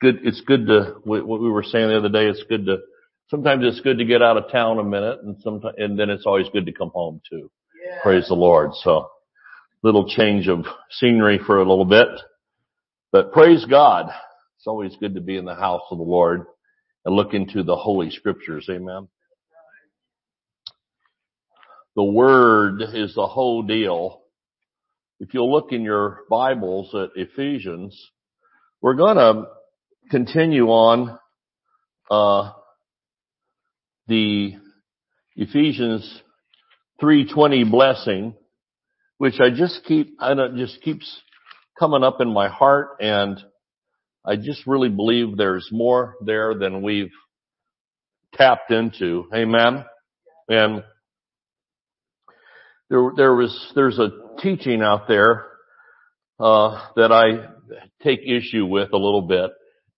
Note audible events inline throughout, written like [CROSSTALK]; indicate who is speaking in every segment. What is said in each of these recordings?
Speaker 1: good, it's good to, what we were saying the other day, it's good to, sometimes it's good to get out of town a minute and sometimes, and then it's always good to come home too.
Speaker 2: Yeah.
Speaker 1: Praise the Lord. So, little change of scenery for a little bit. But praise God. It's always good to be in the house of the Lord and look into the Holy Scriptures. Amen. The Word is the whole deal. If you'll look in your Bibles at Ephesians, we're gonna continue on, uh, the Ephesians 320 blessing, which I just keep, I don't, just keeps coming up in my heart and I just really believe there's more there than we've tapped into. Amen. And there, there was, there's a teaching out there, uh, that I take issue with a little bit.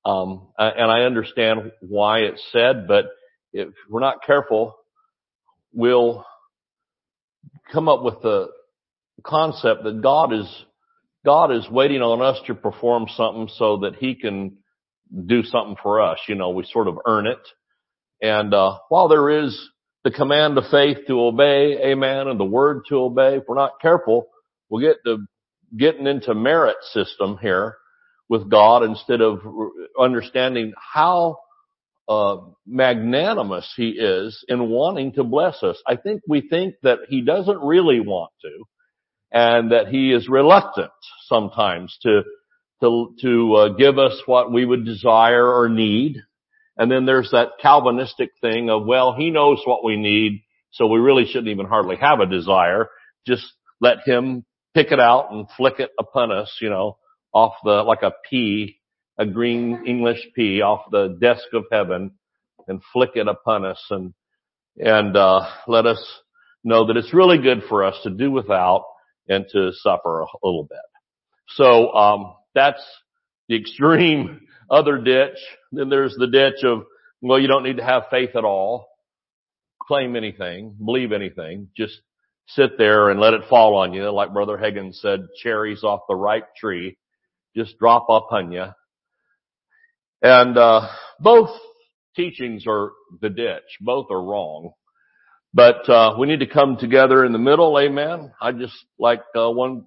Speaker 1: Um, and I understand why it's said, but if we're not careful, we'll come up with the concept that God is, God is waiting on us to perform something so that He can do something for us. You know, we sort of earn it. And, uh, while there is the command of faith to obey, amen, and the word to obey, if we're not careful, we'll get to getting into merit system here with God instead of understanding how uh, magnanimous He is in wanting to bless us. I think we think that He doesn't really want to, and that He is reluctant sometimes to to to uh, give us what we would desire or need. And then there's that Calvinistic thing of, well, He knows what we need, so we really shouldn't even hardly have a desire. Just let Him pick it out and flick it upon us, you know, off the, like a pea, a green English pea off the desk of heaven and flick it upon us and, and, uh, let us know that it's really good for us to do without and to suffer a little bit. So, um, that's the extreme [LAUGHS] other ditch. Then there's the ditch of, well, you don't need to have faith at all, claim anything, believe anything, just sit there and let it fall on you. Like Brother Hagin said, cherries off the ripe tree just drop upon you. And, uh, both teachings are the ditch. Both are wrong. But, uh, we need to come together in the middle. Amen. I just, like, uh, one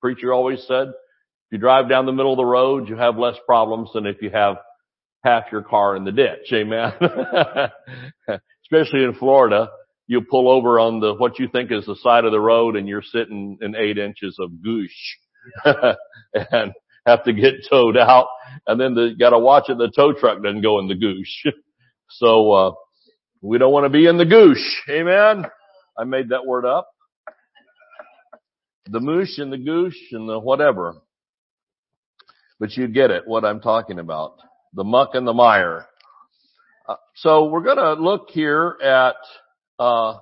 Speaker 1: preacher always said, if you drive down the middle of the road, you have less problems than if you have half your car in the ditch. Amen. [LAUGHS] Especially in Florida you pull over on the what you think is the side of the road and you're sitting in eight inches of goosh [LAUGHS] and have to get towed out and then the gotta watch it the tow truck doesn't go in the goosh. [LAUGHS] so uh we don't want to be in the goosh. Amen. I made that word up. The moosh and the goosh and the whatever. But you get it, what I'm talking about. The muck and the mire. Uh, so we're gonna look here at uh,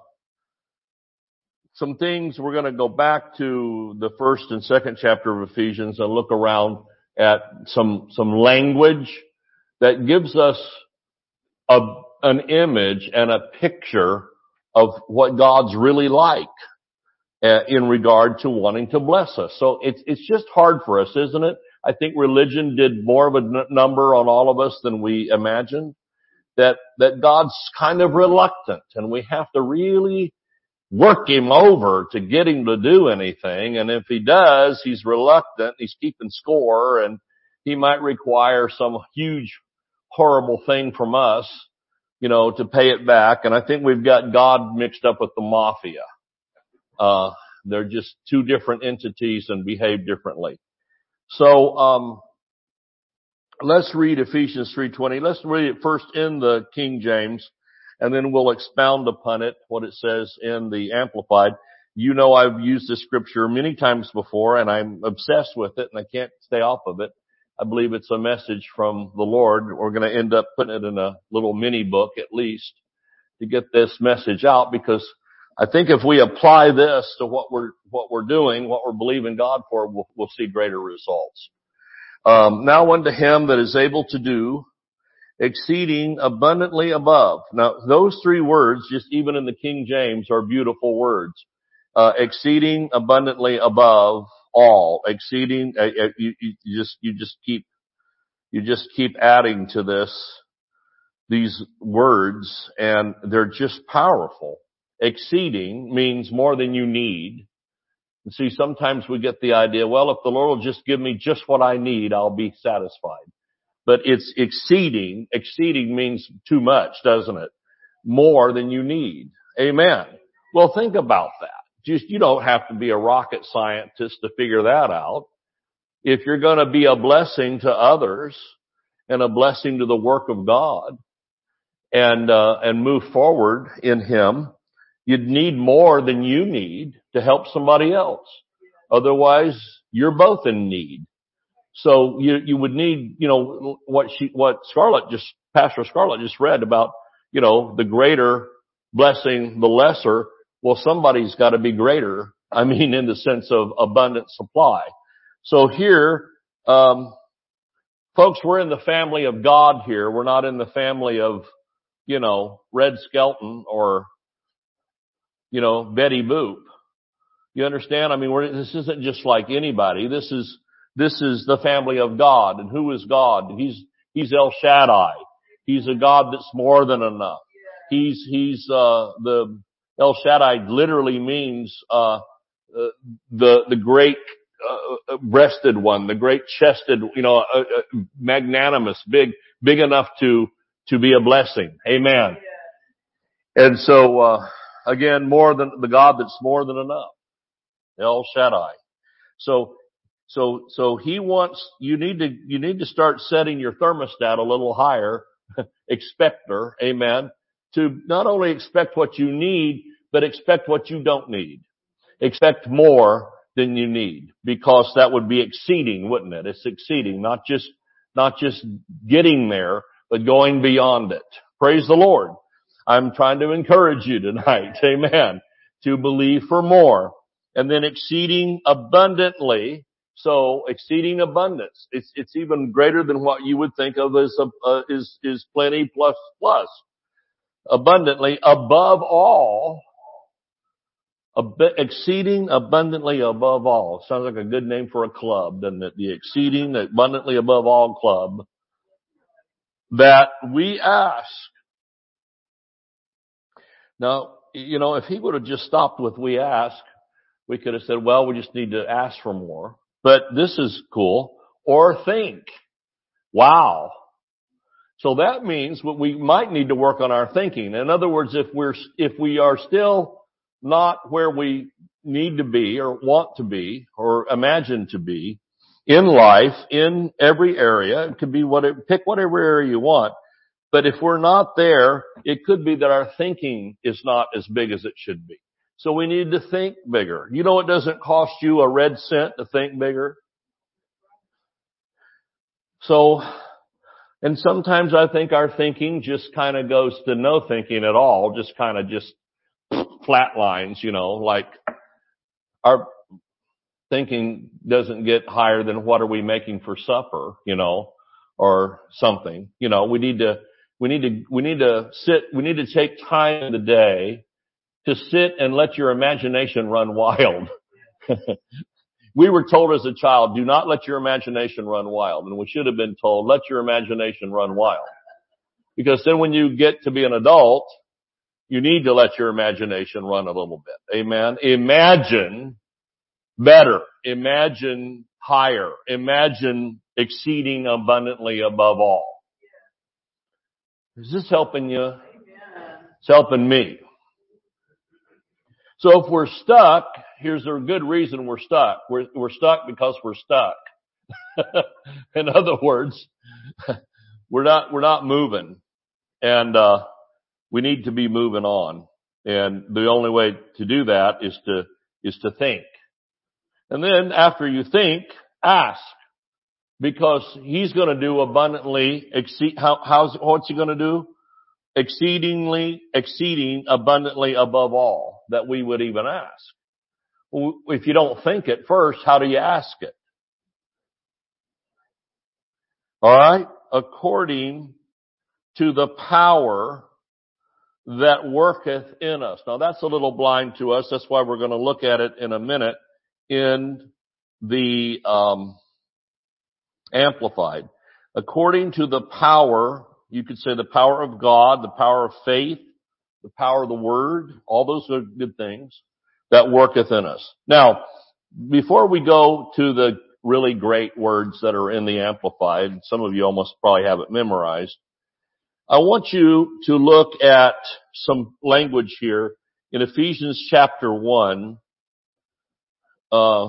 Speaker 1: some things we're going to go back to the first and second chapter of Ephesians and look around at some some language that gives us a, an image and a picture of what God's really like uh, in regard to wanting to bless us. So it's it's just hard for us, isn't it? I think religion did more of a n- number on all of us than we imagined that, that God's kind of reluctant and we have to really work him over to get him to do anything. And if he does, he's reluctant, he's keeping score and he might require some huge horrible thing from us, you know, to pay it back. And I think we've got God mixed up with the mafia. Uh, they're just two different entities and behave differently. So, um, let's read Ephesians 3:20. Let's read it first in the King James and then we'll expound upon it what it says in the amplified. You know I've used this scripture many times before and I'm obsessed with it and I can't stay off of it. I believe it's a message from the Lord. We're going to end up putting it in a little mini book at least to get this message out because I think if we apply this to what we're, what we're doing, what we're believing God for, we'll, we'll see greater results. Um, now unto him that is able to do exceeding abundantly above. Now those three words, just even in the King James, are beautiful words. Uh, exceeding abundantly above all, exceeding. Uh, uh you, you just you just keep you just keep adding to this, these words and they're just powerful. Exceeding means more than you need. And see, sometimes we get the idea, well, if the Lord will just give me just what I need, I'll be satisfied. But it's exceeding. Exceeding means too much, doesn't it? More than you need. Amen. Well, think about that. Just, you don't have to be a rocket scientist to figure that out. If you're going to be a blessing to others and a blessing to the work of God and, uh, and move forward in Him, you'd need more than you need to help somebody else. Otherwise, you're both in need. So you, you would need, you know, what she, what Scarlett just, Pastor Scarlett just read about, you know, the greater blessing the lesser. Well, somebody's got to be greater. [LAUGHS] I mean, in the sense of abundant supply. So here, um, folks, we're in the family of God here. We're not in the family of, you know, Red Skelton or, you know, Betty Boop. You understand? I mean, this isn't just like anybody. This is, this is the family of God. And who is God? He's, he's El Shaddai. He's a God that's more than enough. He's, he's, uh, the, El Shaddai literally means, uh, uh the, the great, uh, breasted one, the great chested, you know, uh, uh, magnanimous, big, big enough to, to be a blessing. Amen. And so, uh, again, more than the God that's more than enough. El Shaddai. So so, so he wants, you need to, you need to start setting your thermostat a little higher, [LAUGHS] expector, amen, to not only expect what you need, but expect what you don't need. Expect more than you need because that would be exceeding, wouldn't it? It's exceeding, not just, not just getting there, but going beyond it. Praise the Lord. I'm trying to encourage you tonight, [LAUGHS] amen, to believe for more and then exceeding abundantly so exceeding abundance. It's, it's even greater than what you would think of as, uh, is, is plenty plus plus. Abundantly above all, ab- exceeding abundantly above all. Sounds like a good name for a club, doesn't it? The exceeding abundantly above all club that we ask. Now, you know, if he would have just stopped with we ask, we could have said, well, we just need to ask for more. But this is cool. Or think. Wow. So that means what we might need to work on our thinking. In other words, if we're, if we are still not where we need to be or want to be or imagine to be in life, in every area, it could be whatever, pick whatever area you want. But if we're not there, it could be that our thinking is not as big as it should be. So we need to think bigger. You know it doesn't cost you a red cent to think bigger? So, and sometimes I think our thinking just kind of goes to no thinking at all, just kind of just flat lines, you know, like our thinking doesn't get higher than what are we making for supper, you know, or something. You know, we need to, we need to, we need to sit, we need to take time in the day to sit and let your imagination run wild. [LAUGHS] we were told as a child, do not let your imagination run wild. And we should have been told, let your imagination run wild. Because then when you get to be an adult, you need to let your imagination run a little bit. Amen. Imagine better. Imagine higher. Imagine exceeding abundantly above all. Is this helping you? It's helping me. So if we're stuck, here's a good reason we're stuck. We're, we're stuck because we're stuck. [LAUGHS] In other words, [LAUGHS] we're not, we're not moving and, uh, we need to be moving on. And the only way to do that is to, is to think. And then after you think, ask. Because he's gonna do abundantly exceed, how, how's, what's he gonna do? Exceedingly, exceeding abundantly above all that we would even ask. If you don't think it first, how do you ask it? Alright? According to the power that worketh in us. Now that's a little blind to us. That's why we're going to look at it in a minute in the um, amplified. according to the power, you could say the power of God, the power of faith, the power of the word, all those are good things that worketh in us. Now, before we go to the really great words that are in the Amplified, some of you almost probably have it memorized, I want you to look at some language here in Ephesians chapter 1, uh,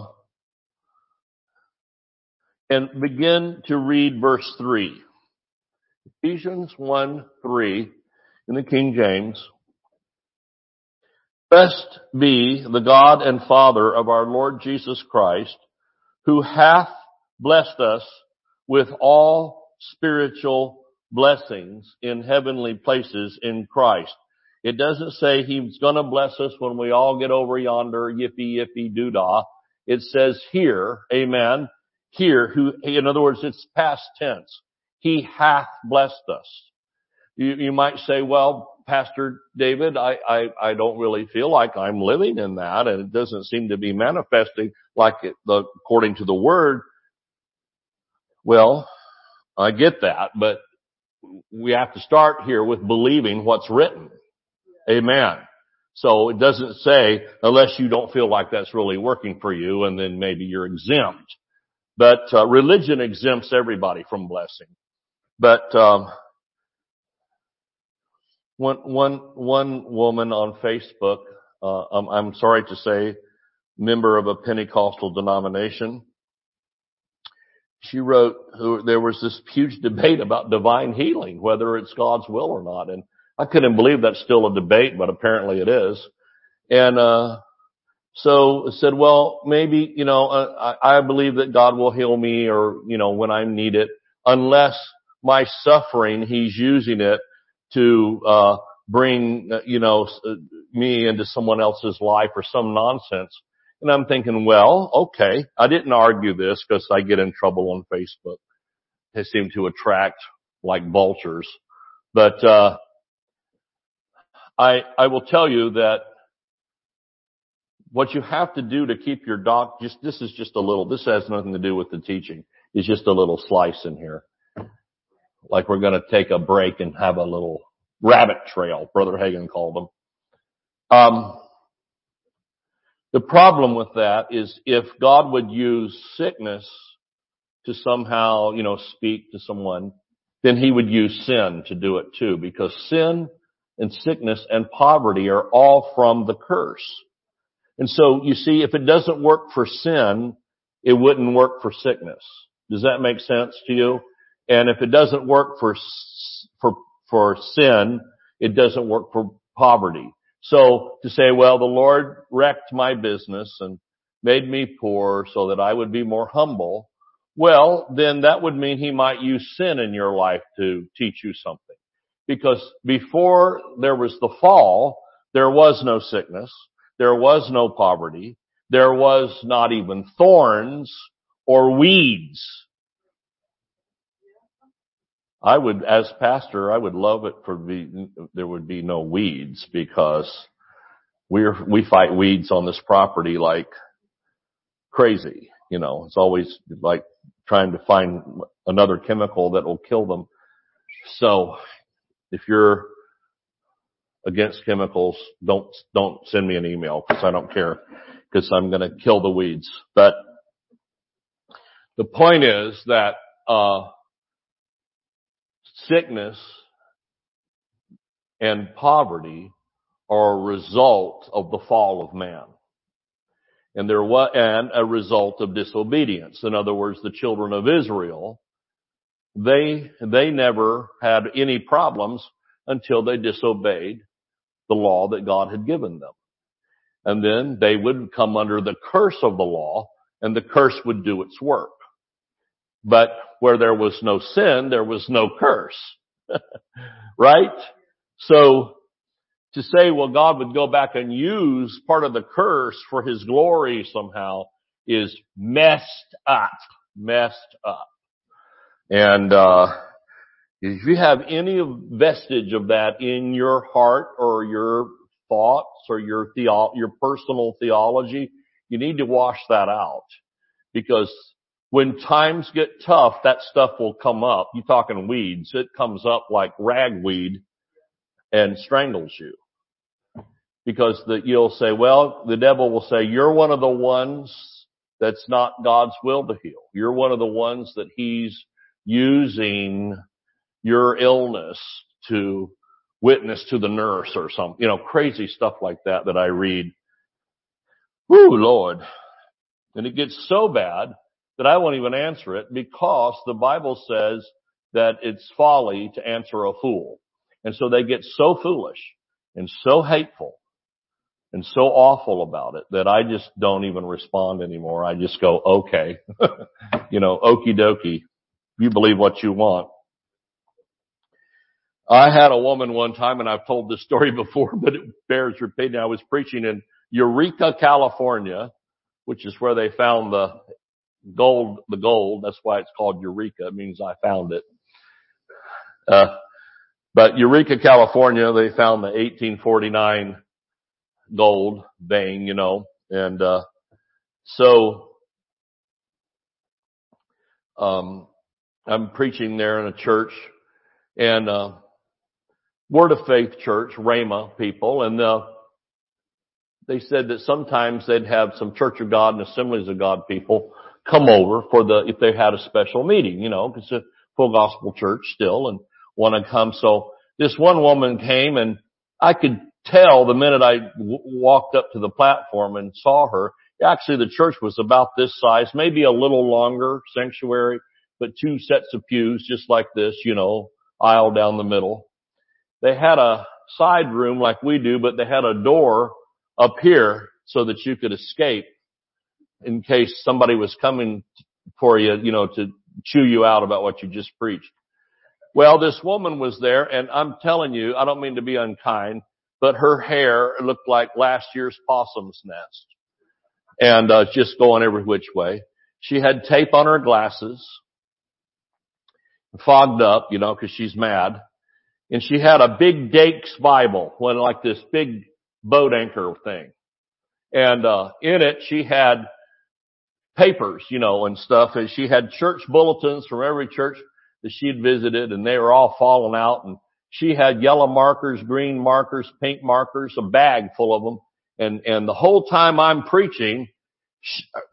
Speaker 1: and begin to read verse 3. Ephesians 1, 3 in the King James. Blessed be the God and Father of our Lord Jesus Christ, who hath blessed us with all spiritual blessings in heavenly places in Christ. It doesn't say he's gonna bless us when we all get over yonder, yippee yippee doodah. It says here, amen, here, who, in other words, it's past tense. He hath blessed us. You, you might say, well, Pastor David, I, I, I don't really feel like I'm living in that and it doesn't seem to be manifesting like it, the, according to the word. Well, I get that, but we have to start here with believing what's written. Amen. So it doesn't say unless you don't feel like that's really working for you and then maybe you're exempt. But uh, religion exempts everybody from blessing. But um, one one one woman on Facebook, uh, I'm, I'm sorry to say, member of a Pentecostal denomination, she wrote there was this huge debate about divine healing, whether it's God's will or not, and I couldn't believe that's still a debate, but apparently it is. And uh, so said, well, maybe, you know, uh, I, I believe that God will heal me or, you know, when I need it, unless my suffering, He's using it to, uh, bring, uh, you know, uh, me into someone else's life or some nonsense. And I'm thinking, well, okay, I didn't argue this because I get in trouble on Facebook. They seem to attract like vultures. But, uh, I, I will tell you that what you have to do to keep your doc, just, this is just a little, this has nothing to do with the teaching. It's just a little slice in here. Like we're going to take a break and have a little rabbit trail, Brother Hagin called them. Um, the problem with that is if God would use sickness to somehow, you know, speak to someone, then he would use sin to do it too, because sin and sickness and poverty are all from the curse. And so you see, if it doesn't work for sin, it wouldn't work for sickness. Does that make sense to you? And if it doesn't work for, for, for sin, it doesn't work for poverty. So to say, well, the Lord wrecked my business and made me poor so that I would be more humble. Well, then that would mean he might use sin in your life to teach you something. Because before there was the fall, there was no sickness. There was no poverty. There was not even thorns or weeds. I would, as pastor, I would love it for be, there would be no weeds because we're, we fight weeds on this property like crazy. You know, it's always like trying to find another chemical that will kill them. So if you're against chemicals, don't, don't send me an email because I don't care because I'm going to kill the weeds. But the point is that, uh, sickness and poverty are a result of the fall of man. And there was, and a result of disobedience. In other words, the children of Israel, they, they never had any problems until they disobeyed the law that God had given them. And then they would come under the curse of the law and the curse would do its work. But where there was no sin, there was no curse. [LAUGHS] right? So to say, well, God would go back and use part of the curse for his glory somehow is messed up. Messed up. And, uh, if you have any vestige of that in your heart or your thoughts or your theo- your personal theology, you need to wash that out. Because when times get tough, that stuff will come up. You talking weeds. It comes up like ragweed and strangles you. Because the, you'll say, well, the devil will say, you're one of the ones that's not God's will to heal. You're one of the ones that he's using your illness to witness to the nurse or some, you know, crazy stuff like that that I read. Whoo, Lord. And it gets so bad that I won't even answer it because the Bible says that it's folly to answer a fool. And so they get so foolish and so hateful and so awful about it that I just don't even respond anymore. I just go, okay, [LAUGHS] you know, okie dokie. You believe what you want. I had a woman one time and I've told this story [LAUGHS] before, but it bears repeating. I was preaching in Eureka, California, which is where they found the gold, the gold. That's why it's called Eureka. It means I found it. Uh, but Eureka, California, they found the 1849 gold vein, you know, and, uh, so, um, I'm preaching there in a church and, uh, Word of Faith church, Rhema people, and, uh, they said that sometimes they'd have some Church of God and Assemblies of God people come over for the, if they had a special meeting, you know, cause it's a full gospel church still and want to come. So this one woman came and I could tell the minute I w- walked up to the platform and saw her, actually the church was about this size, maybe a little longer sanctuary, but two sets of pews just like this, you know, aisle down the middle. They had a side room like we do, but they had a door up here so that you could escape in case somebody was coming for you, you know, to chew you out about what you just preached. Well, this woman was there and I'm telling you, I don't mean to be unkind, but her hair looked like last year's possum's nest and uh, just going every which way. She had tape on her glasses, fogged up, you know, cause she's mad. And she had a big Dake's Bible, one like this big boat anchor thing. And, uh, in it she had papers, you know, and stuff. And she had church bulletins from every church that she had visited and they were all falling out and she had yellow markers, green markers, pink markers, a bag full of them. And, and the whole time I'm preaching,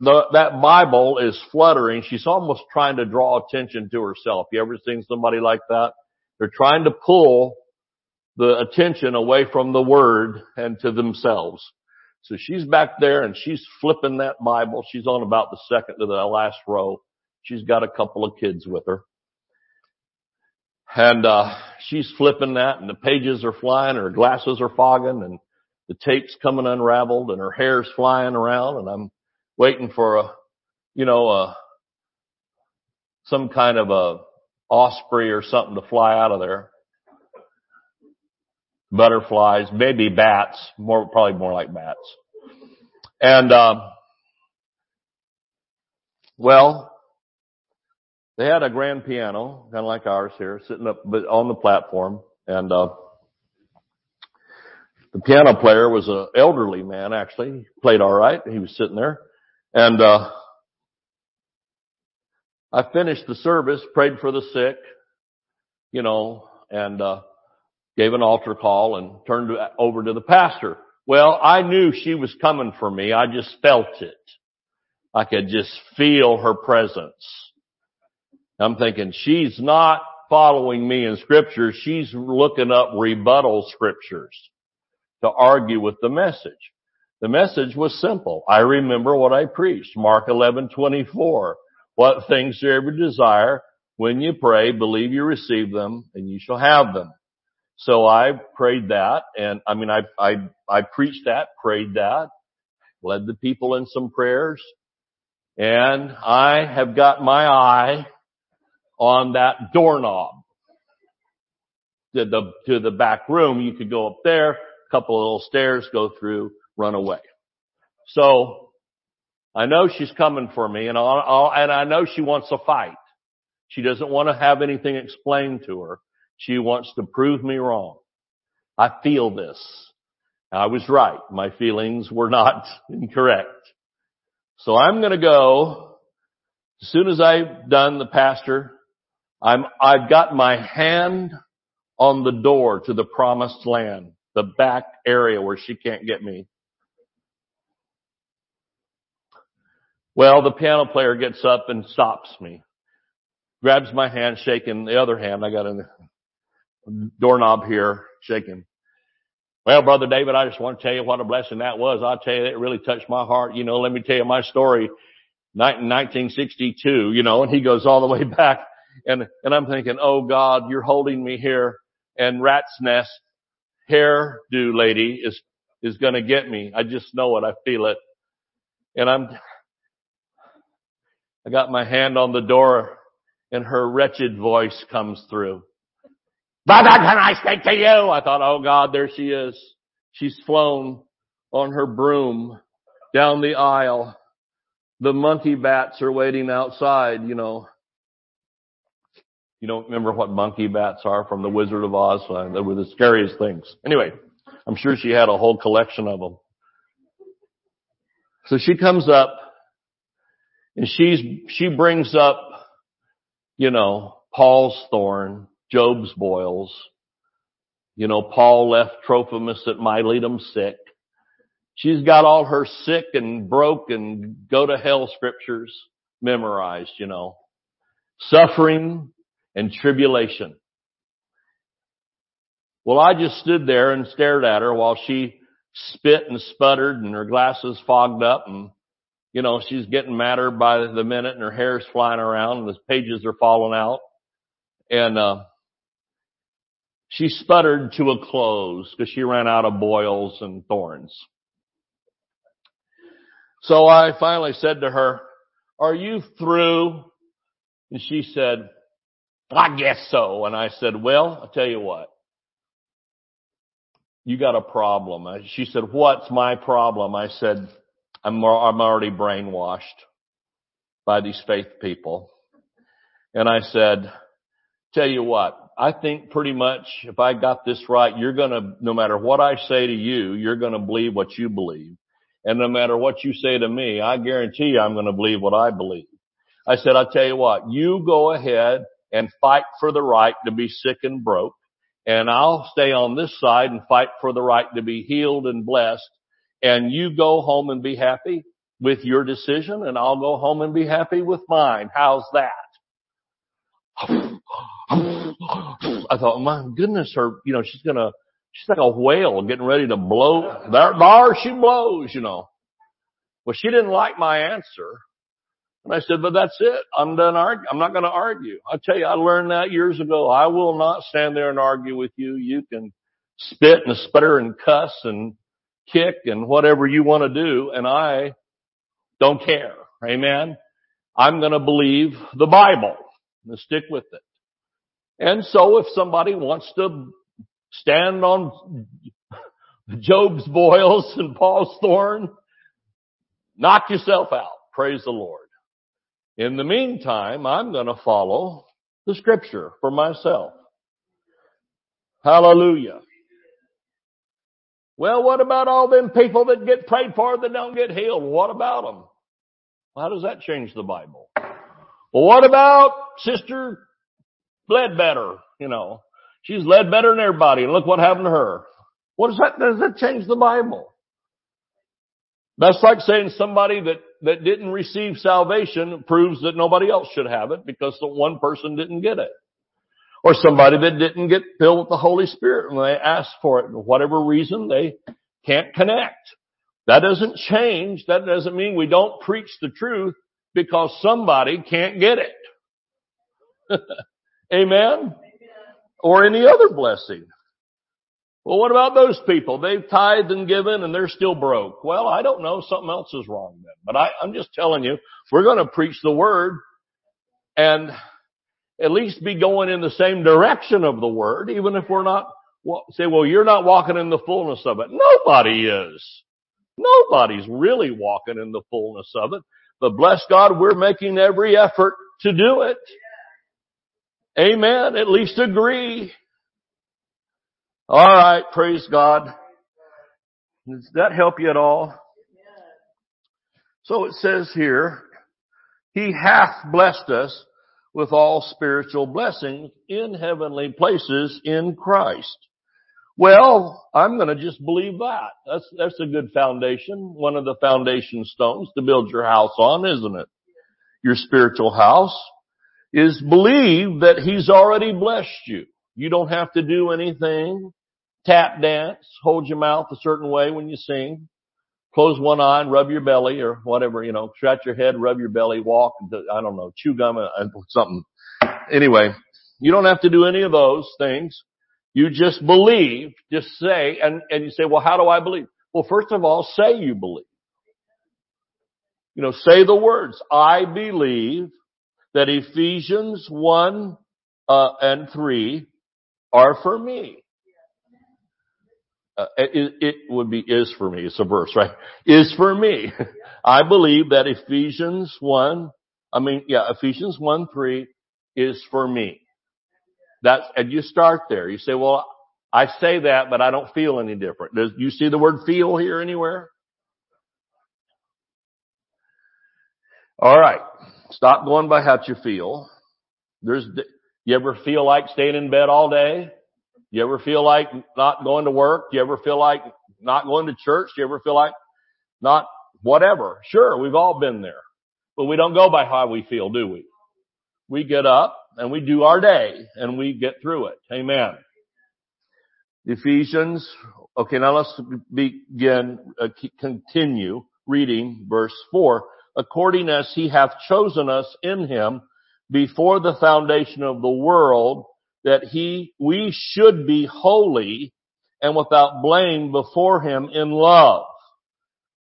Speaker 1: the, that Bible is fluttering. She's almost trying to draw attention to herself. You ever seen somebody like that? They're trying to pull the attention away from the word and to themselves. So she's back there and she's flipping that Bible. She's on about the second to the last row. She's got a couple of kids with her. And, uh, she's flipping that and the pages are flying, and her glasses are fogging and the tape's coming unraveled and her hair's flying around and I'm waiting for a, you know, a, some kind of a osprey or something to fly out of there. Butterflies, maybe bats, more, probably more like bats. And, um, well, they had a grand piano, kind of like ours here, sitting up on the platform, and uh, the piano player was an elderly man. Actually, he played all right. He was sitting there, and uh, I finished the service, prayed for the sick, you know, and uh, gave an altar call and turned over to the pastor. Well, I knew she was coming for me. I just felt it. I could just feel her presence. I'm thinking she's not following me in scripture. She's looking up rebuttal scriptures to argue with the message. The message was simple. I remember what I preached. Mark 11:24. What things you ever desire when you pray, believe you receive them and you shall have them. So I prayed that and I mean I I I preached that, prayed that, led the people in some prayers, and I have got my eye on that doorknob. To the, to the back room, you could go up there, couple of little stairs, go through, run away. So, I know she's coming for me and I'll, I'll, and I know she wants a fight. She doesn't want to have anything explained to her. She wants to prove me wrong. I feel this. I was right. My feelings were not [LAUGHS] incorrect. So I'm going to go As soon as I've done the pastor, I'm, I've got my hand on the door to the promised land, the back area where she can't get me. Well, the piano player gets up and stops me, grabs my hand, shaking the other hand. I got a doorknob here, shaking. Well, brother David, I just want to tell you what a blessing that was. I'll tell you, it really touched my heart. You know, let me tell you my story. Night in 1962, you know, and he goes all the way [LAUGHS] back and, and I'm thinking, oh God, you're holding me here and rat's nest hairdo lady is, is going to get me. I just know it. I feel it. And I'm, I got my hand on the door and her wretched voice comes through. Brother, can I speak to you? I thought, oh God, there she is. She's flown on her broom down the aisle. The monkey bats are waiting outside, you know. You don't remember what monkey bats are from the Wizard of Oz? Uh, they were the scariest things. Anyway, I'm sure she had a whole collection of them. So she comes up and she's, she brings up, you know, Paul's thorn, Job's boils. You know, Paul left Trophimus at Miletum sick. She's got all her sick and broke and go to hell scriptures memorized, you know. Suffering and tribulation. Well, I just stood there and stared at her while she spit and sputtered and her glasses fogged up and, you know, she's getting madder by the minute and her hair's flying around and the pages are falling out. And, uh, she sputtered to a close because she ran out of boils and thorns. So I finally said to her, are you through? And she said, I guess so. And I said, well, I'll tell you what. You got a problem. She said, what's my problem? I said, I'm, I'm already brainwashed by these faith people. And I said, tell you what, I think pretty much if I got this right, you're gonna, no matter what I say to you, you're gonna believe what you believe. And no matter what you say to me, I guarantee you I'm gonna believe what I believe. I said, I'll tell you what, you go ahead and fight for the right to be sick and broke. And I'll stay on this side and fight for the right to be healed and blessed. And you go home and be happy with your decision and I'll go home and be happy with mine. How's that? I thought, my goodness, her, you know, she's gonna, she's like a whale getting ready to blow. There, there she blows, you know. Well, she didn't like my answer. And I said, but that's it. I'm done arguing. I'm not going to argue. I tell you, I learned that years ago. I will not stand there and argue with you. You can spit and sputter and cuss and kick and whatever you want to do. And I don't care. Amen. I'm going to believe the Bible and stick with it. And so if somebody wants to stand on Job's boils and Paul's thorn, knock yourself out. Praise the Lord. In the meantime, I'm going to follow the scripture for myself. Hallelujah. Well, what about all them people that get prayed for that don't get healed? What about them? How does that change the Bible? Well, what about Sister Ledbetter? You know, she's led better than everybody, and look what happened to her. What does that, does that change the Bible? That's like saying somebody that, that didn't receive salvation proves that nobody else should have it because the one person didn't get it. Or somebody that didn't get filled with the Holy Spirit when they asked for it, for whatever reason, they can't connect. That doesn't change. That doesn't mean we don't preach the truth because somebody can't get it. [LAUGHS] Amen? Or any other blessing. Well, what about those people? They've tithed and given and they're still broke. Well, I don't know. Something else is wrong then. But I, I'm just telling you, we're going to preach the word and at least be going in the same direction of the word, even if we're not, well, say, well, you're not walking in the fullness of it. Nobody is. Nobody's really walking in the fullness of it. But bless God, we're making every effort to do it. Amen. At least agree. All right. Praise God. Does that help you at all? So it says here, He hath blessed us with all spiritual blessings in heavenly places in Christ. Well, I'm going to just believe that. That's, that's a good foundation. One of the foundation stones to build your house on, isn't it? Your spiritual house is believe that He's already blessed you. You don't have to do anything. Tap dance, hold your mouth a certain way when you sing. Close one eye and rub your belly or whatever, you know, scratch your head, rub your belly, walk, I don't know, chew gum, uh, [LAUGHS] something. Anyway, you don't have to do any of those things. You just believe, just say, and, and you say, well, how do I believe? Well, first of all, say you believe. You know, say the words, I believe that Ephesians 1 uh, and 3 are for me. Uh, it, it, would be is for me. It's a verse, right? Is for me. [LAUGHS] I believe that Ephesians 1, I mean, yeah, Ephesians 1, 3 is for me. That's, and you start there. You say, well, I say that, but I don't feel any different. Does you see the word feel here anywhere? All right. Stop going by how you feel. There's, you ever feel like staying in bed all day? You ever feel like not going to work? You ever feel like not going to church? You ever feel like not whatever? Sure, we've all been there. But we don't go by how we feel, do we? We get up and we do our day and we get through it. Amen. Ephesians. Okay, now let's begin, uh, continue reading verse four. According as he hath chosen us in him before the foundation of the world that he, we should be holy and without blame before him in love.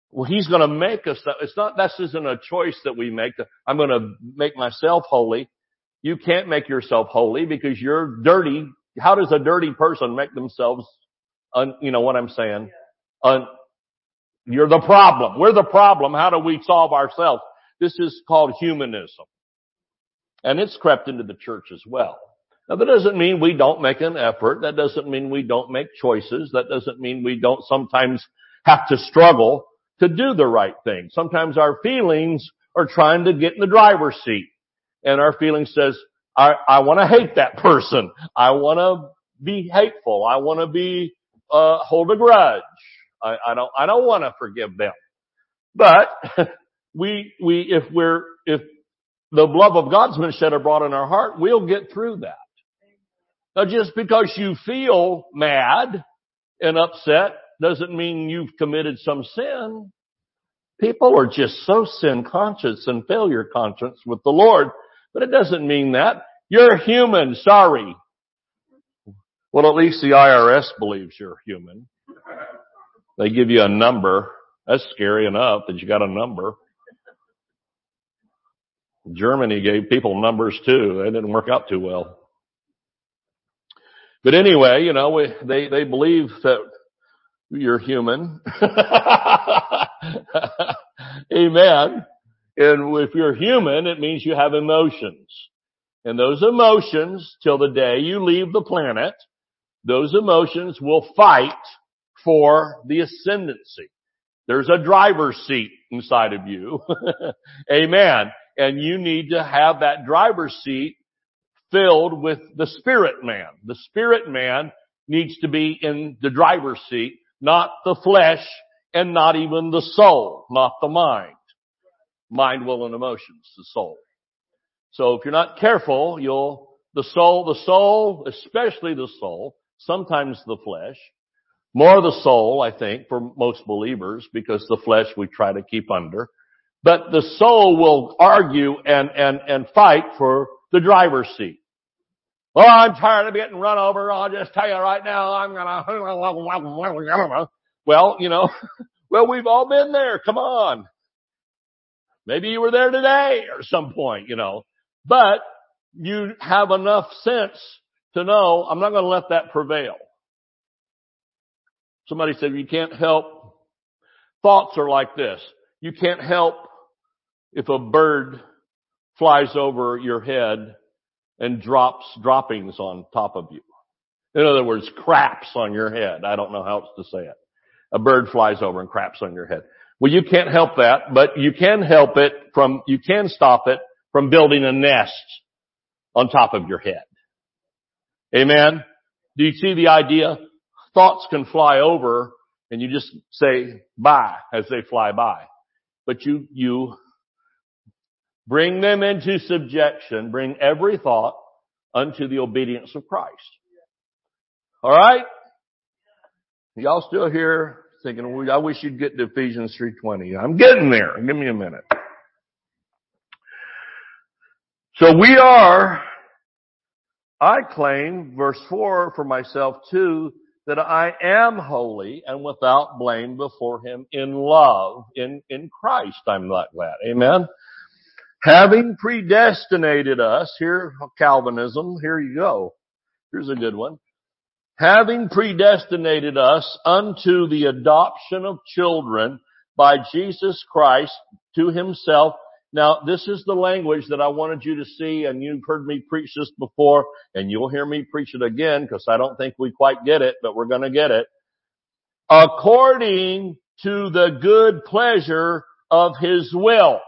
Speaker 1: Well, he's going to make us, that. it's not, this isn't a choice that we make. I'm going to make myself holy. You can't make yourself holy because you're dirty. How does a dirty person make themselves, un, you know what I'm saying? Un, you're the problem. We're the problem. How do we solve ourselves? This is called humanism. And it's crept into the church as well. Now that doesn't mean we don't make an effort. That doesn't mean we don't make choices. That doesn't mean we don't sometimes have to struggle to do the right thing. Sometimes our feelings are trying to get in the driver's seat and our feeling says, I, I want to hate that person. I want to be hateful. I want to be, uh, hold a grudge. I, I don't, I don't want to forgive them. But [LAUGHS] we, we, if we're, if the love of God's been shed abroad in our heart, we'll get through that. Now just because you feel mad and upset doesn't mean you've committed some sin. People are just so sin conscious and failure conscious with the Lord, but it doesn't mean that. You're human, sorry. Well, at least the IRS believes you're human. They give you a number. That's scary enough that you got a number. Germany gave people numbers too. They didn't work out too well. But anyway, you know, we, they, they believe that you're human. [LAUGHS] Amen. And if you're human, it means you have emotions. And those emotions, till the day you leave the planet, those emotions will fight for the ascendancy. There's a driver's seat inside of you. [LAUGHS] Amen. And you need to have that driver's seat filled with the spirit man. The spirit man needs to be in the driver's seat, not the flesh and not even the soul, not the mind. Mind, will, and emotions, the soul. So if you're not careful, you'll, the soul, the soul, especially the soul, sometimes the flesh, more the soul, I think, for most believers, because the flesh we try to keep under. But the soul will argue and, and, and fight for the driver's seat. Well, I'm tired of getting run over. I'll just tell you right now, I'm gonna, [LAUGHS] well, you know, [LAUGHS] well, we've all been there. Come on. Maybe you were there today or some point, you know, but you have enough sense to know I'm not going to let that prevail. Somebody said you can't help. Thoughts are like this. You can't help if a bird flies over your head and drops droppings on top of you. In other words, craps on your head. I don't know how else to say it. A bird flies over and craps on your head. Well, you can't help that, but you can help it from, you can stop it from building a nest on top of your head. Amen? Do you see the idea? Thoughts can fly over and you just say bye as they fly by. But you, you bring them into subjection, bring every thought unto the obedience of Christ. Alright? Y'all still here thinking, I wish you'd get to Ephesians 3.20. I'm getting there. Give me a minute. So we are, I claim, verse 4 for myself too, that I am holy and without blame before Him in love, in, in Christ. I'm not glad. Amen. Having predestinated us, here, Calvinism, here you go. Here's a good one. Having predestinated us unto the adoption of children by Jesus Christ to Himself now, this is the language that I wanted you to see, and you've heard me preach this before, and you'll hear me preach it again, because I don't think we quite get it, but we're gonna get it. According to the good pleasure of His will.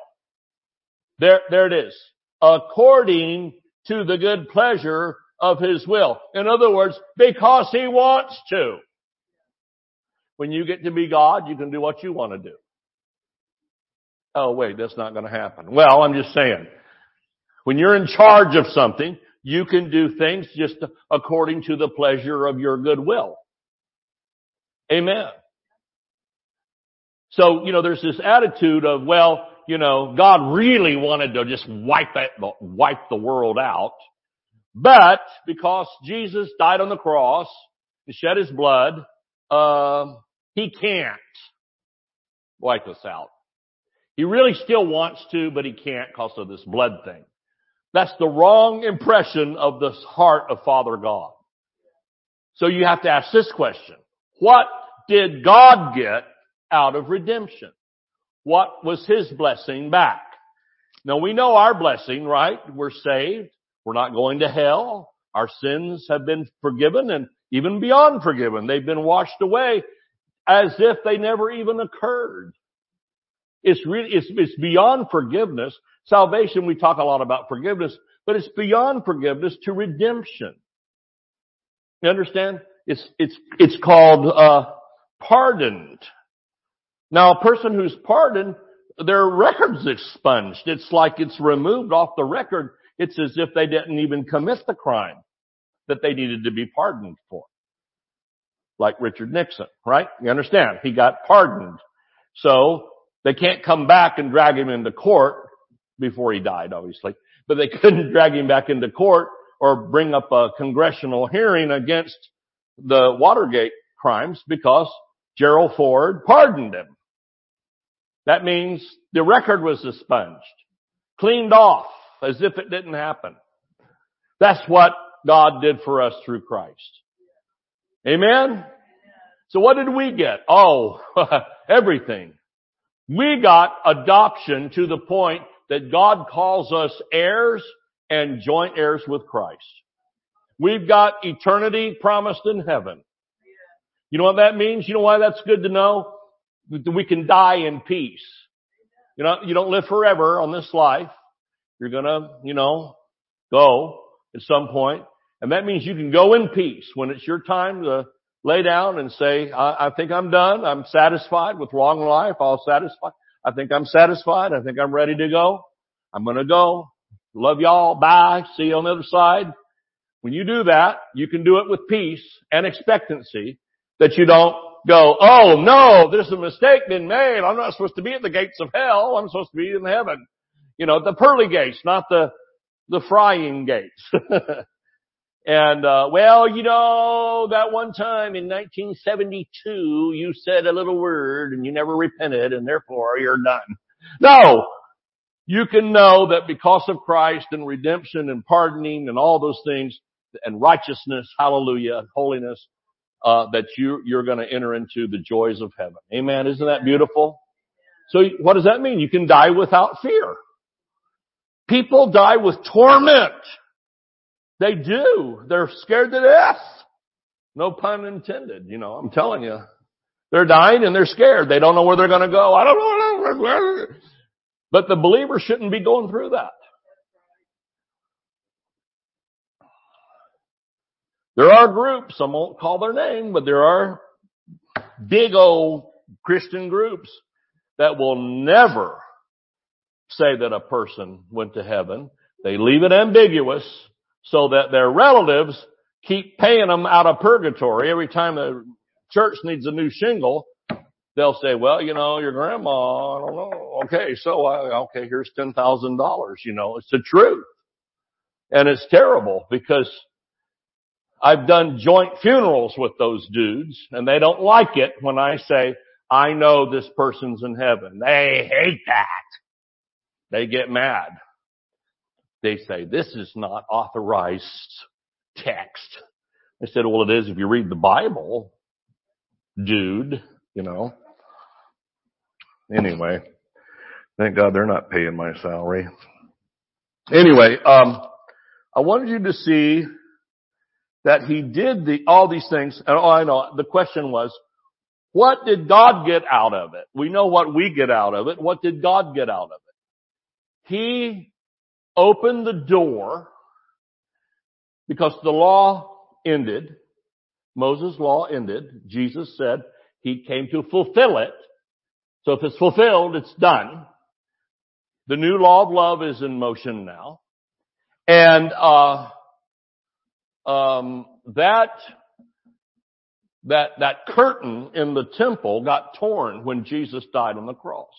Speaker 1: There, there it is. According to the good pleasure of His will. In other words, because He wants to. When you get to be God, you can do what you want to do. Oh wait, that's not going to happen. Well, I'm just saying. When you're in charge of something, you can do things just according to the pleasure of your goodwill. Amen. So, you know, there's this attitude of, well, you know, God really wanted to just wipe that, wipe the world out. But because Jesus died on the cross and shed his blood, uh, he can't wipe us out. He really still wants to, but he can't because of this blood thing. That's the wrong impression of the heart of Father God. So you have to ask this question. What did God get out of redemption? What was His blessing back? Now we know our blessing, right? We're saved. We're not going to hell. Our sins have been forgiven and even beyond forgiven. They've been washed away as if they never even occurred. It's really, it's, it's beyond forgiveness. Salvation, we talk a lot about forgiveness, but it's beyond forgiveness to redemption. You understand? It's, it's, it's called, uh, pardoned. Now a person who's pardoned, their record's expunged. It's like it's removed off the record. It's as if they didn't even commit the crime that they needed to be pardoned for. Like Richard Nixon, right? You understand? He got pardoned. So they can't come back and drag him into court before he died, obviously, but they [LAUGHS] couldn't drag him back into court or bring up a congressional hearing against the Watergate crimes because Gerald Ford pardoned him. That means the record was expunged, cleaned off as if it didn't happen. That's what God did for us through Christ. Amen? So what did we get? Oh, [LAUGHS] everything. We got adoption to the point that God calls us heirs and joint heirs with Christ. We've got eternity promised in heaven. You know what that means? You know why that's good to know? We can die in peace. You know, you don't live forever on this life. You're gonna, you know, go at some point. And that means you can go in peace when it's your time to lay down and say, I, I think I'm done. I'm satisfied with long life. I'll satisfy. I think I'm satisfied. I think I'm ready to go. I'm going to go. Love y'all. Bye. See you on the other side. When you do that, you can do it with peace and expectancy that you don't go, oh no, there's a mistake been made. I'm not supposed to be at the gates of hell. I'm supposed to be in heaven. You know, the pearly gates, not the, the frying gates. [LAUGHS] And, uh, well, you know, that one time in 1972, you said a little word and you never repented and therefore you're done. No! You can know that because of Christ and redemption and pardoning and all those things and righteousness, hallelujah, and holiness, uh, that you, you're gonna enter into the joys of heaven. Amen. Isn't that beautiful? So what does that mean? You can die without fear. People die with torment. They do. They're scared to death. No pun intended, you know, I'm telling you. They're dying and they're scared. They don't know where they're going to go. I don't know. But the believer shouldn't be going through that. There are groups, I won't call their name, but there are big old Christian groups that will never say that a person went to heaven. They leave it ambiguous so that their relatives keep paying them out of purgatory every time the church needs a new shingle. They'll say, well, you know, your grandma, I don't know. Okay, so I, okay, here's $10,000, you know, it's the truth. And it's terrible because I've done joint funerals with those dudes and they don't like it when I say, I know this person's in heaven. They hate that. They get mad. They say, this is not authorized text. I said, well, it is if you read the Bible, dude, you know. Anyway, thank God they're not paying my salary. Anyway, um, I wanted you to see that he did the, all these things. And oh, I know. The question was, what did God get out of it? We know what we get out of it. What did God get out of it? He opened the door because the law ended. Moses' law ended. Jesus said he came to fulfill it. So if it's fulfilled, it's done. The new law of love is in motion now. And, uh, um, that that that curtain in the temple got torn when Jesus died on the cross.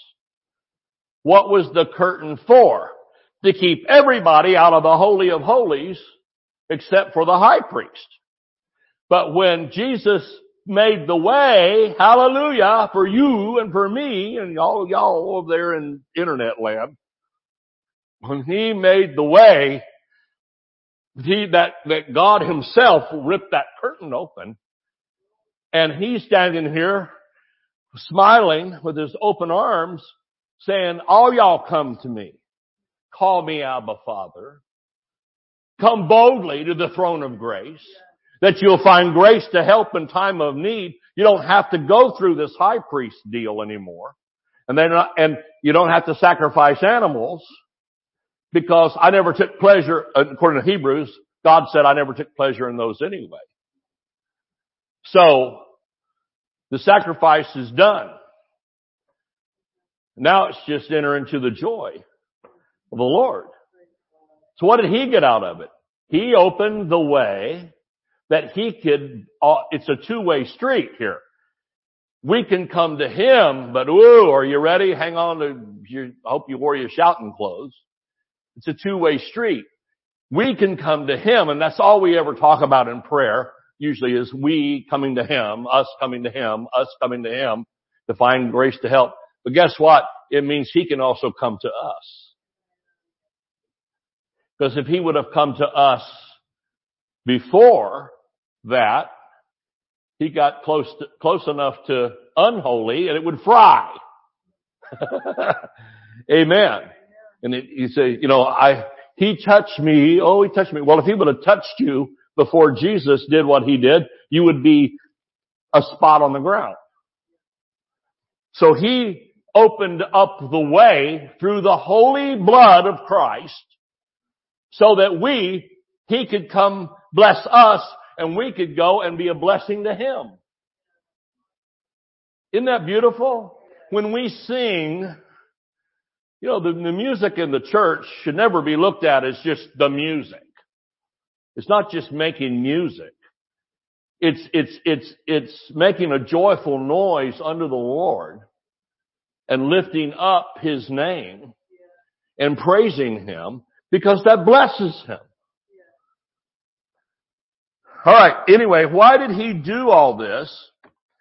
Speaker 1: What was the curtain for? To keep everybody out of the holy of holies except for the high priest. But when Jesus made the way, hallelujah, for you and for me and all y'all over there in internet land, when he made the way, he, that, that God himself ripped that curtain open and he's standing here smiling with his open arms saying, all y'all come to me. Call me Abba Father. Come boldly to the throne of grace that you'll find grace to help in time of need. You don't have to go through this high priest deal anymore. And then, uh, and you don't have to sacrifice animals because I never took pleasure, according to Hebrews, God said I never took pleasure in those anyway. So, the sacrifice is done. Now it's just enter into the joy of the Lord. So what did he get out of it? He opened the way that he could, uh, it's a two-way street here. We can come to him, but ooh, are you ready? Hang on to your, I hope you wore your shouting clothes. It's a two-way street. We can come to him, and that's all we ever talk about in prayer, usually is we coming to him, us coming to him, us coming to him to find grace to help. But guess what? It means he can also come to us. Because if he would have come to us before that, he got close to, close enough to unholy and it would fry. [LAUGHS] Amen. And it, you say, you know, I, he touched me. Oh, he touched me. Well, if he would have touched you before Jesus did what he did, you would be a spot on the ground. So he opened up the way through the holy blood of Christ so that we, he could come bless us and we could go and be a blessing to him. Isn't that beautiful? When we sing, you know, the, the music in the church should never be looked at as just the music. It's not just making music. It's, it's, it's, it's making a joyful noise under the Lord and lifting up His name and praising Him because that blesses Him. Alright, anyway, why did He do all this?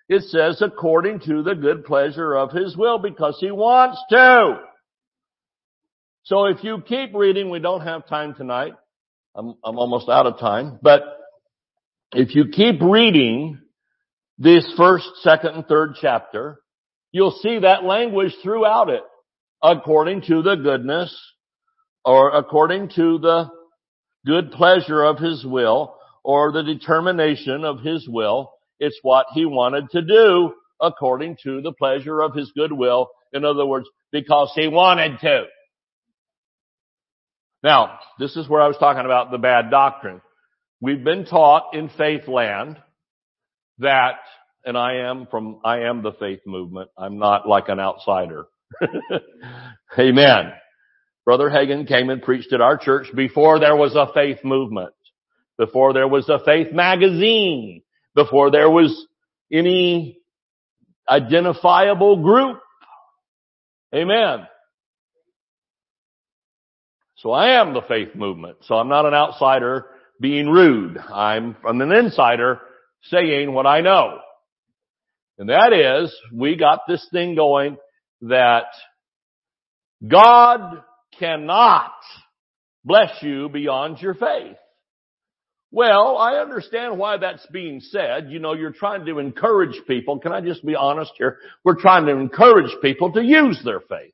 Speaker 1: It says according to the good pleasure of His will because He wants to. So if you keep reading, we don't have time tonight. I'm, I'm almost out of time, but if you keep reading this first, second, and third chapter, you'll see that language throughout it, according to the goodness or according to the good pleasure of his will or the determination of his will. It's what he wanted to do according to the pleasure of his good will. In other words, because he wanted to. Now, this is where I was talking about the bad doctrine. We've been taught in faith land that, and I am from, I am the faith movement. I'm not like an outsider. [LAUGHS] Amen. Brother Hagin came and preached at our church before there was a faith movement, before there was a faith magazine, before there was any identifiable group. Amen. So I am the faith movement. So I'm not an outsider being rude. I'm from an insider saying what I know. And that is, we got this thing going that God cannot bless you beyond your faith. Well, I understand why that's being said. You know, you're trying to encourage people. Can I just be honest here? We're trying to encourage people to use their faith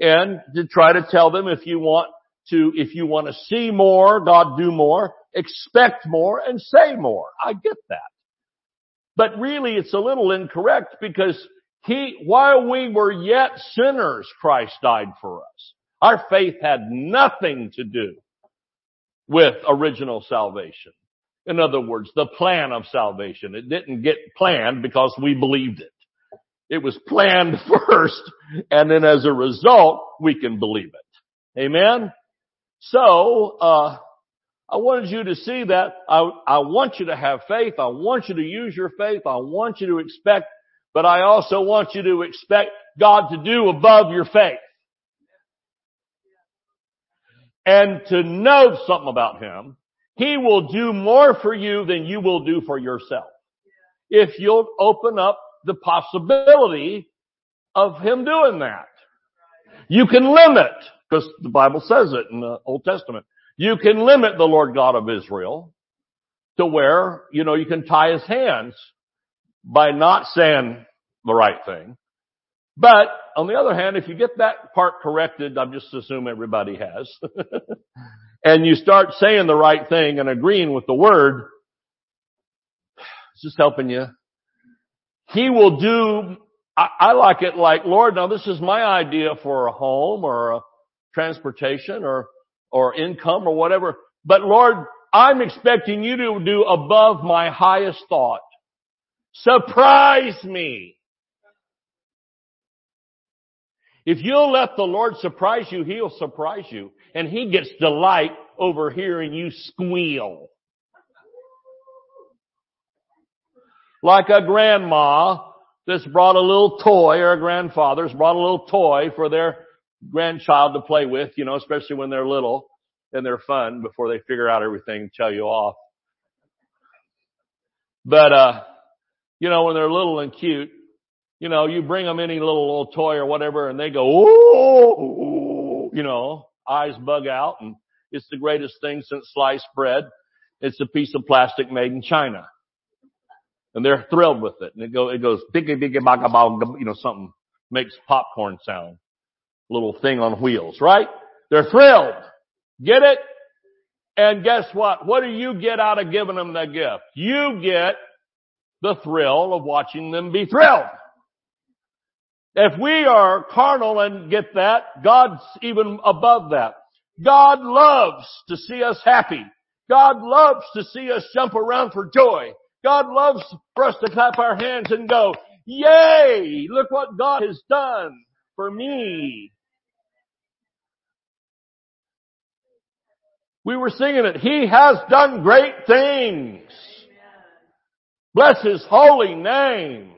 Speaker 1: and to try to tell them if you want to, if you want to see more, God do more, expect more, and say more. I get that. But really it's a little incorrect because he, while we were yet sinners, Christ died for us. Our faith had nothing to do with original salvation. In other words, the plan of salvation. It didn't get planned because we believed it. It was planned [LAUGHS] first, and then as a result, we can believe it. Amen? So, uh, I wanted you to see that I, I want you to have faith. I want you to use your faith. I want you to expect, but I also want you to expect God to do above your faith. And to know something about Him, He will do more for you than you will do for yourself. If you'll open up the possibility of Him doing that. You can limit, because the Bible says it in the Old Testament. You can limit the Lord God of Israel to where, you know, you can tie his hands by not saying the right thing. But on the other hand, if you get that part corrected, I'm just assume everybody has, [LAUGHS] and you start saying the right thing and agreeing with the word, it's just helping you. He will do, I, I like it like, Lord, now this is my idea for a home or a transportation or, or income or whatever. But Lord, I'm expecting you to do above my highest thought. Surprise me. If you'll let the Lord surprise you, He'll surprise you. And He gets delight over hearing you squeal. Like a grandma that's brought a little toy or a grandfather's brought a little toy for their grandchild to play with, you know, especially when they're little and they're fun before they figure out everything and tell you off. But, uh, you know, when they're little and cute, you know, you bring them any little, little toy or whatever and they go, oh, you know, eyes bug out and it's the greatest thing since sliced bread. It's a piece of plastic made in China. And they're thrilled with it. And it goes, it goes, biggy, biggy, baga, baga, you know, something makes popcorn sound. Little thing on wheels, right? They're thrilled. Get it? And guess what? What do you get out of giving them the gift? You get the thrill of watching them be thrilled. If we are carnal and get that, God's even above that. God loves to see us happy. God loves to see us jump around for joy. God loves for us to clap our hands and go, yay, look what God has done for me. We were singing it. He has done great things. Bless His holy name.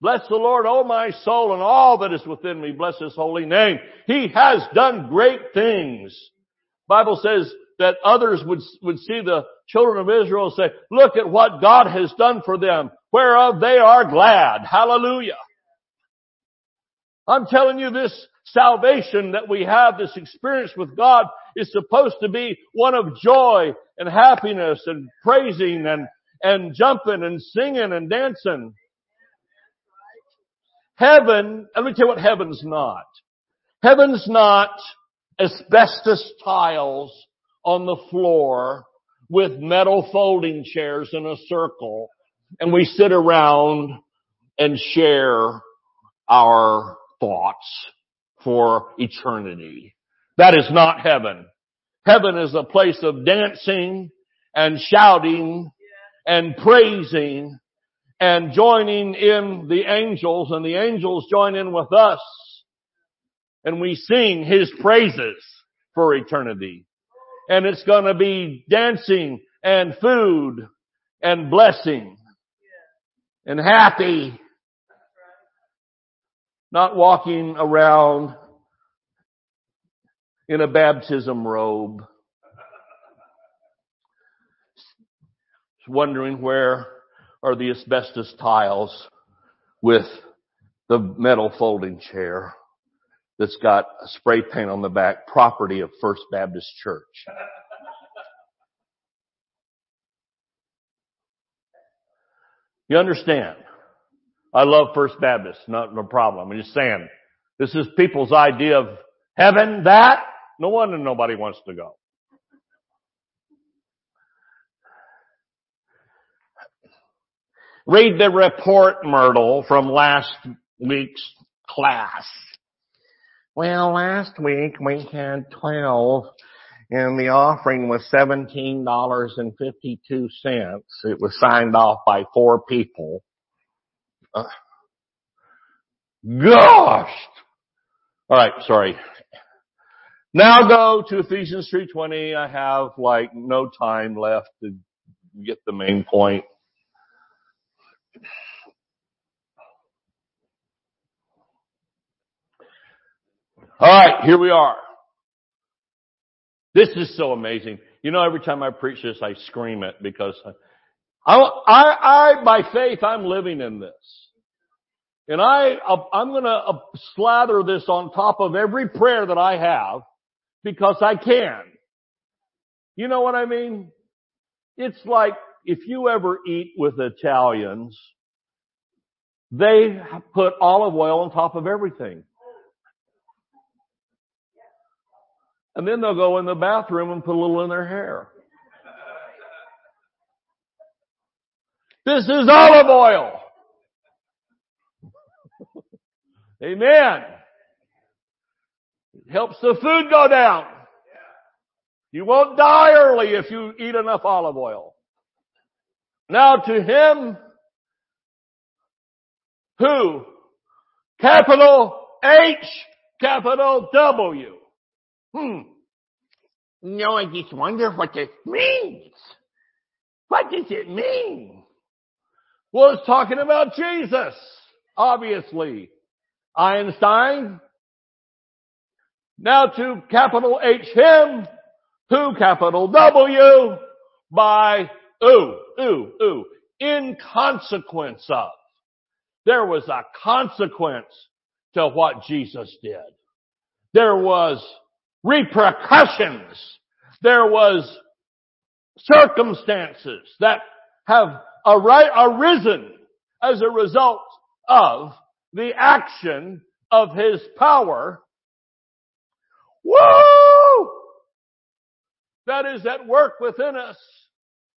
Speaker 1: Bless the Lord, O my soul, and all that is within me. Bless His holy name. He has done great things. Bible says that others would, would see the children of Israel say, look at what God has done for them, whereof they are glad. Hallelujah. I'm telling you this salvation that we have, this experience with God is supposed to be one of joy and happiness and praising and, and jumping and singing and dancing. Heaven, let me tell you what heaven's not. Heaven's not asbestos tiles on the floor with metal folding chairs in a circle and we sit around and share our thoughts for eternity. That is not heaven. Heaven is a place of dancing and shouting and praising and joining in the angels and the angels join in with us and we sing his praises for eternity. And it's gonna be dancing and food and blessing and happy. Not walking around in a baptism robe. Wondering where are the asbestos tiles with the metal folding chair that's got a spray paint on the back, property of First Baptist Church. You understand? I love First Baptist, not no problem. I'm just saying, this is people's idea of heaven, that. No wonder nobody wants to go. Read the report, Myrtle, from last week's class. Well, last week we had 12 and the offering was $17.52. It was signed off by four people. Uh, gosh! Alright, sorry. Now go to Ephesians 3.20. I have like no time left to get the main point. Alright, here we are. This is so amazing. You know, every time I preach this, I scream it because I, I, I by faith, I'm living in this. And I, I'm gonna slather this on top of every prayer that I have because I can. You know what I mean? It's like if you ever eat with Italians, they put olive oil on top of everything. And then they'll go in the bathroom and put a little in their hair. This is olive oil. [LAUGHS] Amen. It helps the food go down. You won't die early if you eat enough olive oil. Now to him who, capital H, capital W, Hmm. No, I just wonder what this means. What does it mean? Well, it's talking about Jesus, obviously. Einstein. Now to capital H him, who capital W, by ooh, ooh, ooh, in consequence of. There was a consequence to what Jesus did. There was repercussions. There was circumstances that have arisen as a result of the action of His power. Woo! That is at work within us.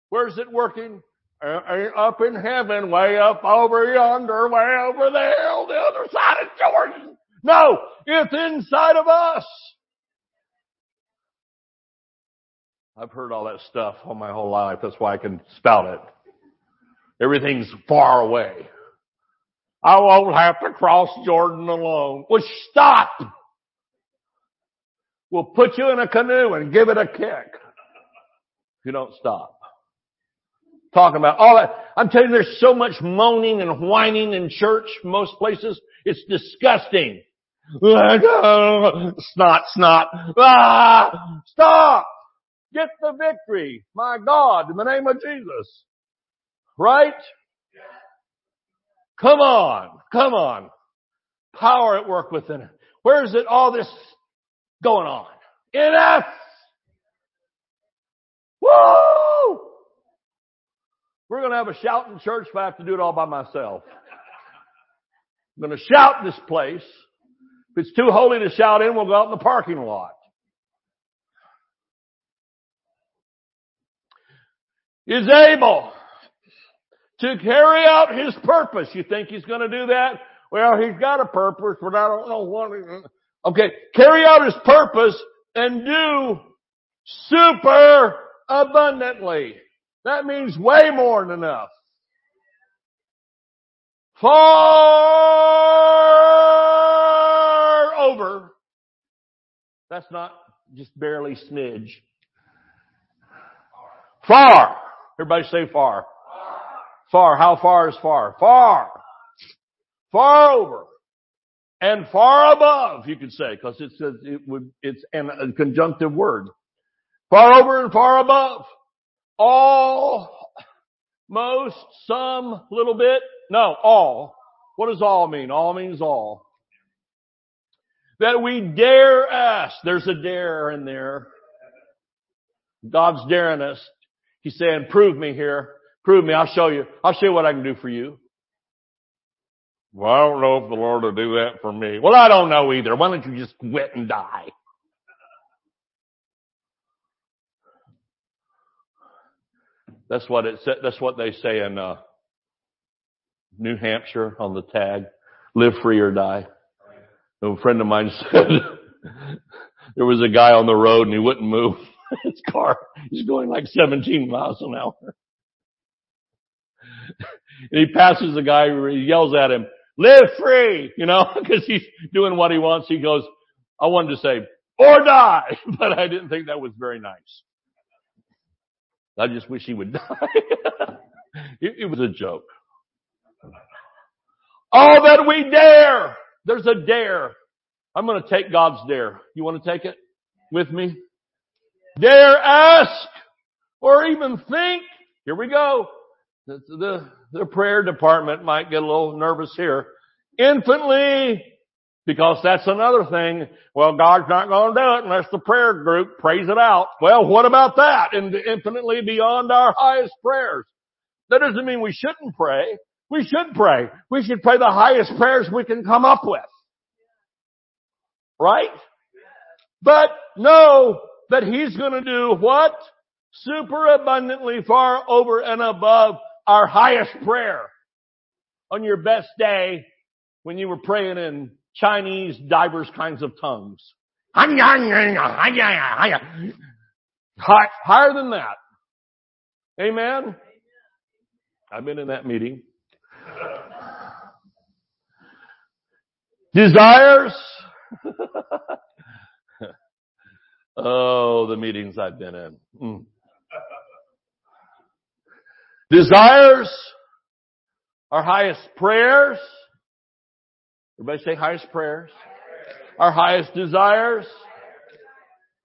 Speaker 1: Where's it working? Uh, uh, up in heaven, way up over yonder, way over there on the other side of Jordan. No, it's inside of us. I've heard all that stuff all my whole life. That's why I can spout it. Everything's far away. I won't have to cross Jordan alone. Well, stop! We'll put you in a canoe and give it a kick. If you don't stop. Talking about all that. I'm telling you, there's so much moaning and whining in church, most places. It's disgusting. Snot, snot. Ah, stop! Get the victory. My God, in the name of Jesus. Right? Come on. Come on. Power at work within it. Where is it all this going on? In us. Woo! We're going to have a shout in church if I have to do it all by myself. I'm going to shout this place. If it's too holy to shout in, we'll go out in the parking lot. is able to carry out his purpose. You think he's going to do that? Well, he's got a purpose, but I don't know what. Okay, carry out his purpose and do super abundantly. That means way more than enough. Far over. That's not just barely smidge. Far. Everybody say far. Far. How far is far? Far. Far over. And far above, you could say, because it's, it would, it's an, a conjunctive word. Far over and far above. All, most, some, little bit. No, all. What does all mean? All means all. That we dare ask. There's a dare in there. God's daring us. He's saying, prove me here. Prove me. I'll show you. I'll show you what I can do for you. Well, I don't know if the Lord will do that for me. Well, I don't know either. Why don't you just quit and die? That's what it. That's what they say in uh, New Hampshire on the tag: "Live free or die." A friend of mine [LAUGHS] said there was a guy on the road and he wouldn't move [LAUGHS] his car. He's going like 17 miles an hour. [LAUGHS] and he passes the guy, he yells at him, live free, you know, because he's doing what he wants. He goes, I wanted to say, or die, but I didn't think that was very nice. I just wish he would [LAUGHS] die. it, it was a joke. All that we dare. There's a dare. I'm going to take God's dare. You want to take it with me? Dare ask or even think. Here we go. The, the, the prayer department might get a little nervous here. Infinitely, because that's another thing. Well, God's not going to do it unless the prayer group prays it out. Well, what about that? And infinitely beyond our highest prayers. That doesn't mean we shouldn't pray. We should pray. We should pray the highest prayers we can come up with. Right? But know that He's gonna do what? Super abundantly far over and above our highest prayer. On your best day, when you were praying in Chinese diverse kinds of tongues. Higher than that. Amen? I've been in that meeting. Desires. [LAUGHS] oh, the meetings I've been in. Mm. Desires. Our highest prayers. Everybody say highest prayers. Our highest desires.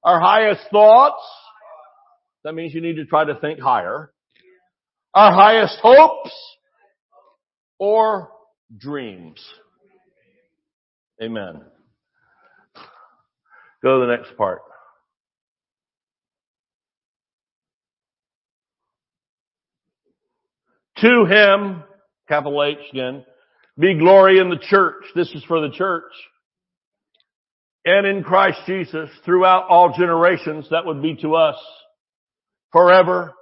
Speaker 1: Our highest thoughts. That means you need to try to think higher. Our highest hopes or dreams. Amen. Go to the next part. To him, capital H again, be glory in the church. This is for the church. And in Christ Jesus throughout all generations, that would be to us forever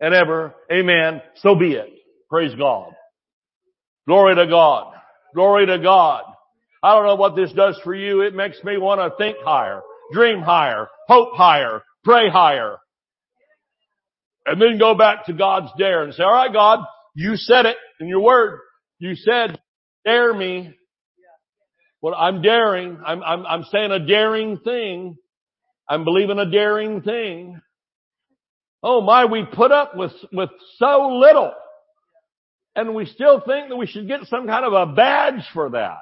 Speaker 1: and ever. Amen. So be it. Praise God. Glory to God. Glory to God. I don't know what this does for you. It makes me want to think higher, dream higher, hope higher, pray higher. And then go back to God's dare and say, all right, God, you said it in your word. You said, dare me. Well, I'm daring. I'm, I'm, I'm saying a daring thing. I'm believing a daring thing. Oh my, we put up with, with so little. And we still think that we should get some kind of a badge for that.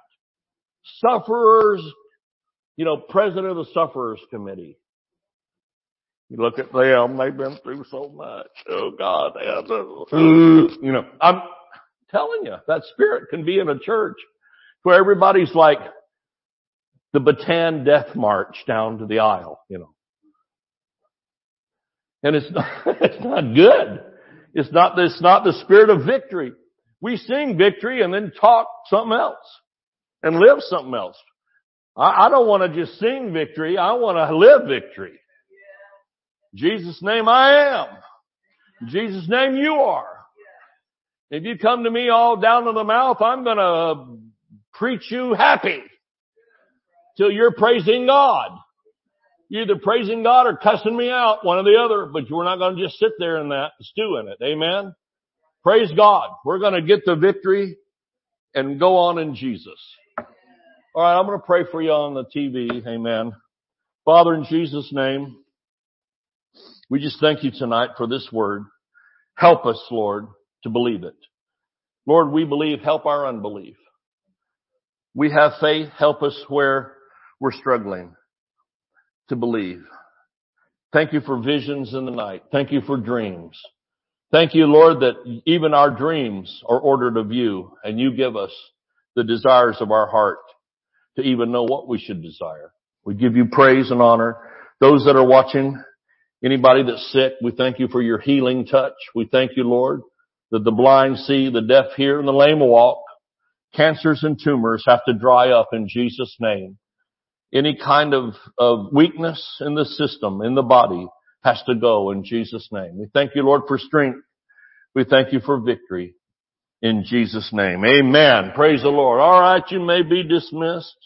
Speaker 1: Sufferers, you know, president of the sufferers committee. You look at them, they've been through so much. Oh God, you know, I'm telling you, that spirit can be in a church where everybody's like the Bataan death march down to the aisle, you know. And it's [LAUGHS] not, it's not good. It's not, it's not the spirit of victory. We sing victory and then talk something else and live something else. I, I don't want to just sing victory. I want to live victory. Jesus' name I am. Jesus' name you are. If you come to me all down to the mouth, I'm gonna preach you happy till you're praising God. You're either praising God or cussing me out, one or the other, but we're not going to just sit there in that, stew in it. Amen. Praise God. We're going to get the victory and go on in Jesus. All right, I'm going to pray for you on the TV. Amen. Father, in Jesus' name, we just thank you tonight for this word. Help us, Lord, to believe it. Lord, we believe, help our unbelief. We have faith, help us where we're struggling to believe. Thank you for visions in the night. Thank you for dreams. Thank you, Lord, that even our dreams are ordered of you and you give us the desires of our heart to even know what we should desire. We give you praise and honor. Those that are watching, anybody that's sick, we thank you for your healing touch. We thank you, Lord, that the blind see, the deaf hear, and the lame walk. Cancers and tumors have to dry up in Jesus' name any kind of, of weakness in the system, in the body, has to go in Jesus' name. We thank you, Lord, for strength. We thank you for victory in Jesus' name. Amen. Praise the Lord. All right, you may be dismissed.